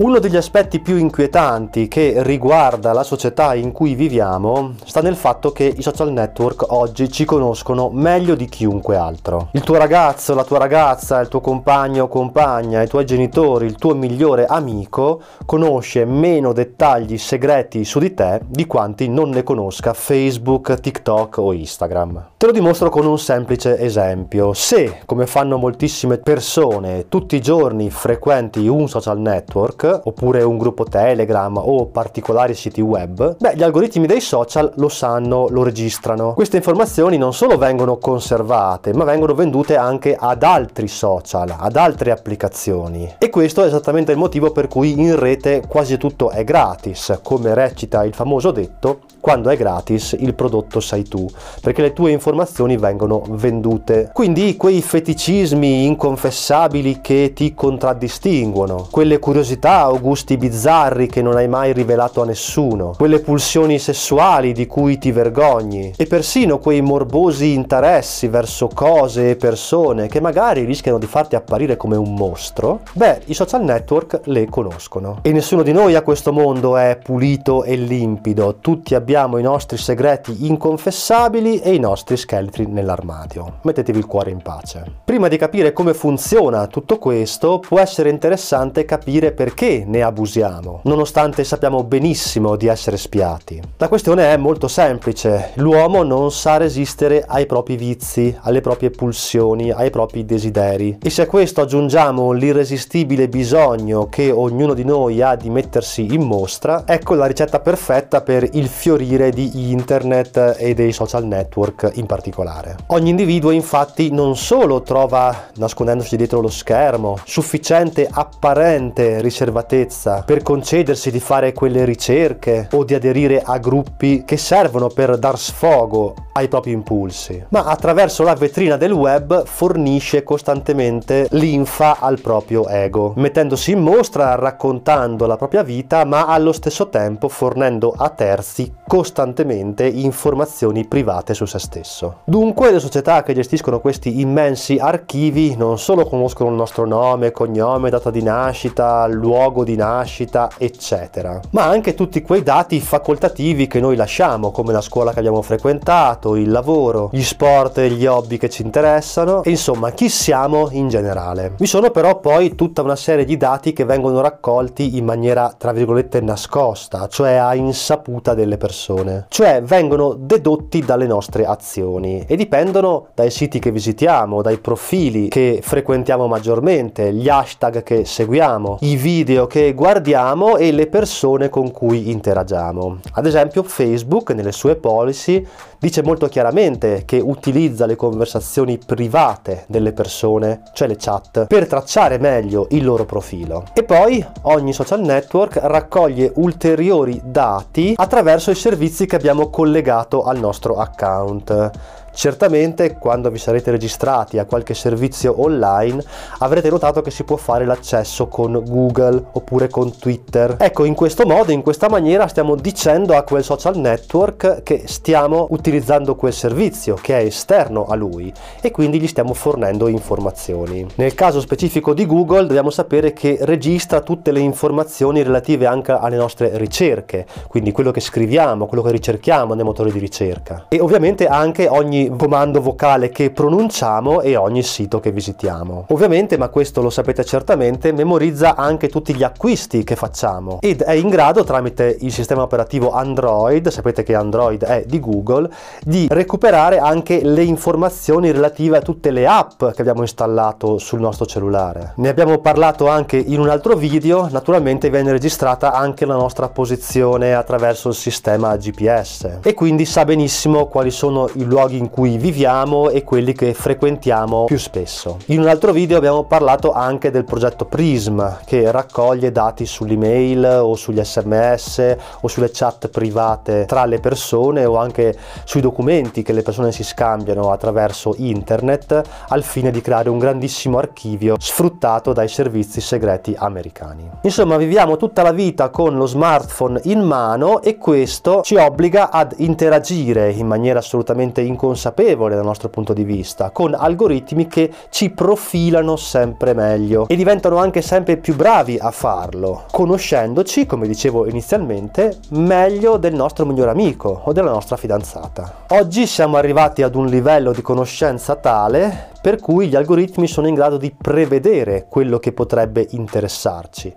Uno degli aspetti più inquietanti che riguarda la società in cui viviamo sta nel fatto che i social network oggi ci conoscono meglio di chiunque altro. Il tuo ragazzo, la tua ragazza, il tuo compagno o compagna, i tuoi genitori, il tuo migliore amico conosce meno dettagli segreti su di te di quanti non ne conosca Facebook, TikTok o Instagram. Te lo dimostro con un semplice esempio. Se, come fanno moltissime persone, tutti i giorni frequenti un social network, oppure un gruppo Telegram o particolari siti web, beh, gli algoritmi dei social lo sanno, lo registrano. Queste informazioni non solo vengono conservate, ma vengono vendute anche ad altri social, ad altre applicazioni. E questo è esattamente il motivo per cui in rete quasi tutto è gratis, come recita il famoso detto quando è gratis il prodotto sai tu, perché le tue informazioni vengono vendute. Quindi quei feticismi inconfessabili che ti contraddistinguono, quelle curiosità o gusti bizzarri che non hai mai rivelato a nessuno, quelle pulsioni sessuali di cui ti vergogni e persino quei morbosi interessi verso cose e persone che magari rischiano di farti apparire come un mostro, beh, i social network le conoscono. E nessuno di noi a questo mondo è pulito e limpido, tutti abbiamo abbiamo i nostri segreti inconfessabili e i nostri scheletri nell'armadio. Mettetevi il cuore in pace. Prima di capire come funziona tutto questo, può essere interessante capire perché ne abusiamo, nonostante sappiamo benissimo di essere spiati. La questione è molto semplice. L'uomo non sa resistere ai propri vizi, alle proprie pulsioni, ai propri desideri. E se a questo aggiungiamo l'irresistibile bisogno che ognuno di noi ha di mettersi in mostra, ecco la ricetta perfetta per il fiore fiorire di internet e dei social network in particolare. Ogni individuo infatti non solo trova, nascondendosi dietro lo schermo, sufficiente apparente riservatezza per concedersi di fare quelle ricerche o di aderire a gruppi che servono per dar sfogo ai propri impulsi, ma attraverso la vetrina del web fornisce costantemente linfa al proprio ego, mettendosi in mostra, raccontando la propria vita, ma allo stesso tempo fornendo a terzi costantemente informazioni private su se stesso. Dunque le società che gestiscono questi immensi archivi non solo conoscono il nostro nome, cognome, data di nascita, luogo di nascita, eccetera, ma anche tutti quei dati facoltativi che noi lasciamo, come la scuola che abbiamo frequentato, il lavoro, gli sport e gli hobby che ci interessano, e insomma chi siamo in generale. Vi sono però poi tutta una serie di dati che vengono raccolti in maniera tra virgolette nascosta, cioè a insaputa delle persone persone, cioè vengono dedotti dalle nostre azioni e dipendono dai siti che visitiamo, dai profili che frequentiamo maggiormente, gli hashtag che seguiamo, i video che guardiamo e le persone con cui interagiamo. Ad esempio Facebook nelle sue policy dice molto chiaramente che utilizza le conversazioni private delle persone, cioè le chat, per tracciare meglio il loro profilo. E poi ogni social network raccoglie ulteriori dati attraverso i servizi che abbiamo collegato al nostro account. Certamente quando vi sarete registrati a qualche servizio online avrete notato che si può fare l'accesso con Google oppure con Twitter. Ecco, in questo modo, in questa maniera stiamo dicendo a quel social network che stiamo utilizzando quel servizio che è esterno a lui e quindi gli stiamo fornendo informazioni. Nel caso specifico di Google dobbiamo sapere che registra tutte le informazioni relative anche alle nostre ricerche, quindi quello che scriviamo, quello che ricerchiamo nei motori di ricerca e ovviamente anche ogni comando vocale che pronunciamo e ogni sito che visitiamo. Ovviamente, ma questo lo sapete certamente, memorizza anche tutti gli acquisti che facciamo ed è in grado tramite il sistema operativo Android, sapete che Android è di Google, di recuperare anche le informazioni relative a tutte le app che abbiamo installato sul nostro cellulare. Ne abbiamo parlato anche in un altro video, naturalmente viene registrata anche la nostra posizione attraverso il sistema GPS e quindi sa benissimo quali sono i luoghi in cui viviamo e quelli che frequentiamo più spesso. In un altro video abbiamo parlato anche del progetto Prism che raccoglie dati sull'email o sugli sms o sulle chat private tra le persone o anche sui documenti che le persone si scambiano attraverso internet al fine di creare un grandissimo archivio sfruttato dai servizi segreti americani. Insomma viviamo tutta la vita con lo smartphone in mano e questo ci obbliga ad interagire in maniera assolutamente inconsciente consapevole dal nostro punto di vista, con algoritmi che ci profilano sempre meglio e diventano anche sempre più bravi a farlo, conoscendoci, come dicevo inizialmente, meglio del nostro miglior amico o della nostra fidanzata. Oggi siamo arrivati ad un livello di conoscenza tale per cui gli algoritmi sono in grado di prevedere quello che potrebbe interessarci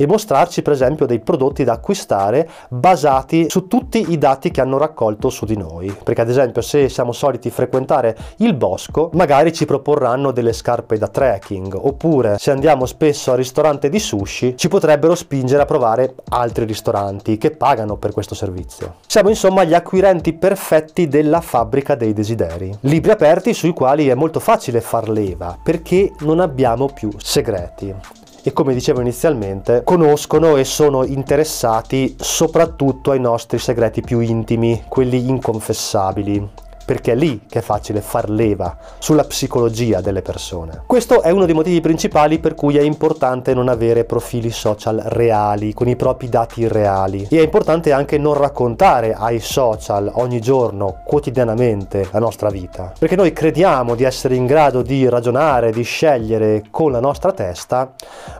e mostrarci per esempio dei prodotti da acquistare basati su tutti i dati che hanno raccolto su di noi. Perché ad esempio se siamo soliti frequentare il bosco, magari ci proporranno delle scarpe da trekking, oppure se andiamo spesso al ristorante di sushi, ci potrebbero spingere a provare altri ristoranti che pagano per questo servizio. Siamo insomma gli acquirenti perfetti della fabbrica dei desideri. Libri aperti sui quali è molto facile far leva perché non abbiamo più segreti e come dicevo inizialmente conoscono e sono interessati soprattutto ai nostri segreti più intimi, quelli inconfessabili perché è lì che è facile far leva sulla psicologia delle persone. Questo è uno dei motivi principali per cui è importante non avere profili social reali, con i propri dati reali. E è importante anche non raccontare ai social ogni giorno, quotidianamente, la nostra vita. Perché noi crediamo di essere in grado di ragionare, di scegliere con la nostra testa,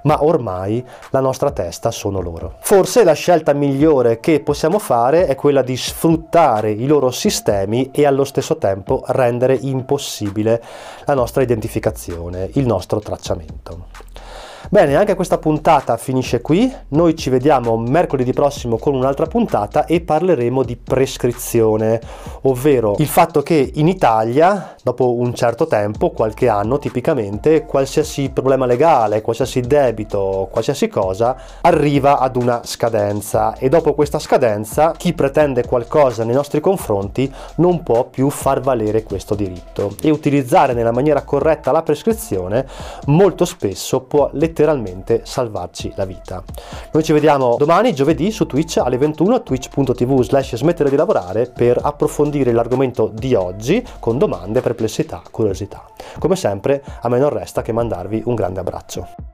ma ormai la nostra testa sono loro. Forse la scelta migliore che possiamo fare è quella di sfruttare i loro sistemi e allo stesso stesso tempo rendere impossibile la nostra identificazione, il nostro tracciamento. Bene, anche questa puntata finisce qui, noi ci vediamo mercoledì prossimo con un'altra puntata e parleremo di prescrizione, ovvero il fatto che in Italia, dopo un certo tempo, qualche anno tipicamente, qualsiasi problema legale, qualsiasi debito, qualsiasi cosa, arriva ad una scadenza. E dopo questa scadenza chi pretende qualcosa nei nostri confronti non può più far valere questo diritto. E utilizzare nella maniera corretta la prescrizione molto spesso può letteralmente letteralmente salvarci la vita. Noi ci vediamo domani, giovedì, su Twitch alle 21, twitch.tv slash smettere di lavorare per approfondire l'argomento di oggi con domande, perplessità, curiosità. Come sempre, a me non resta che mandarvi un grande abbraccio.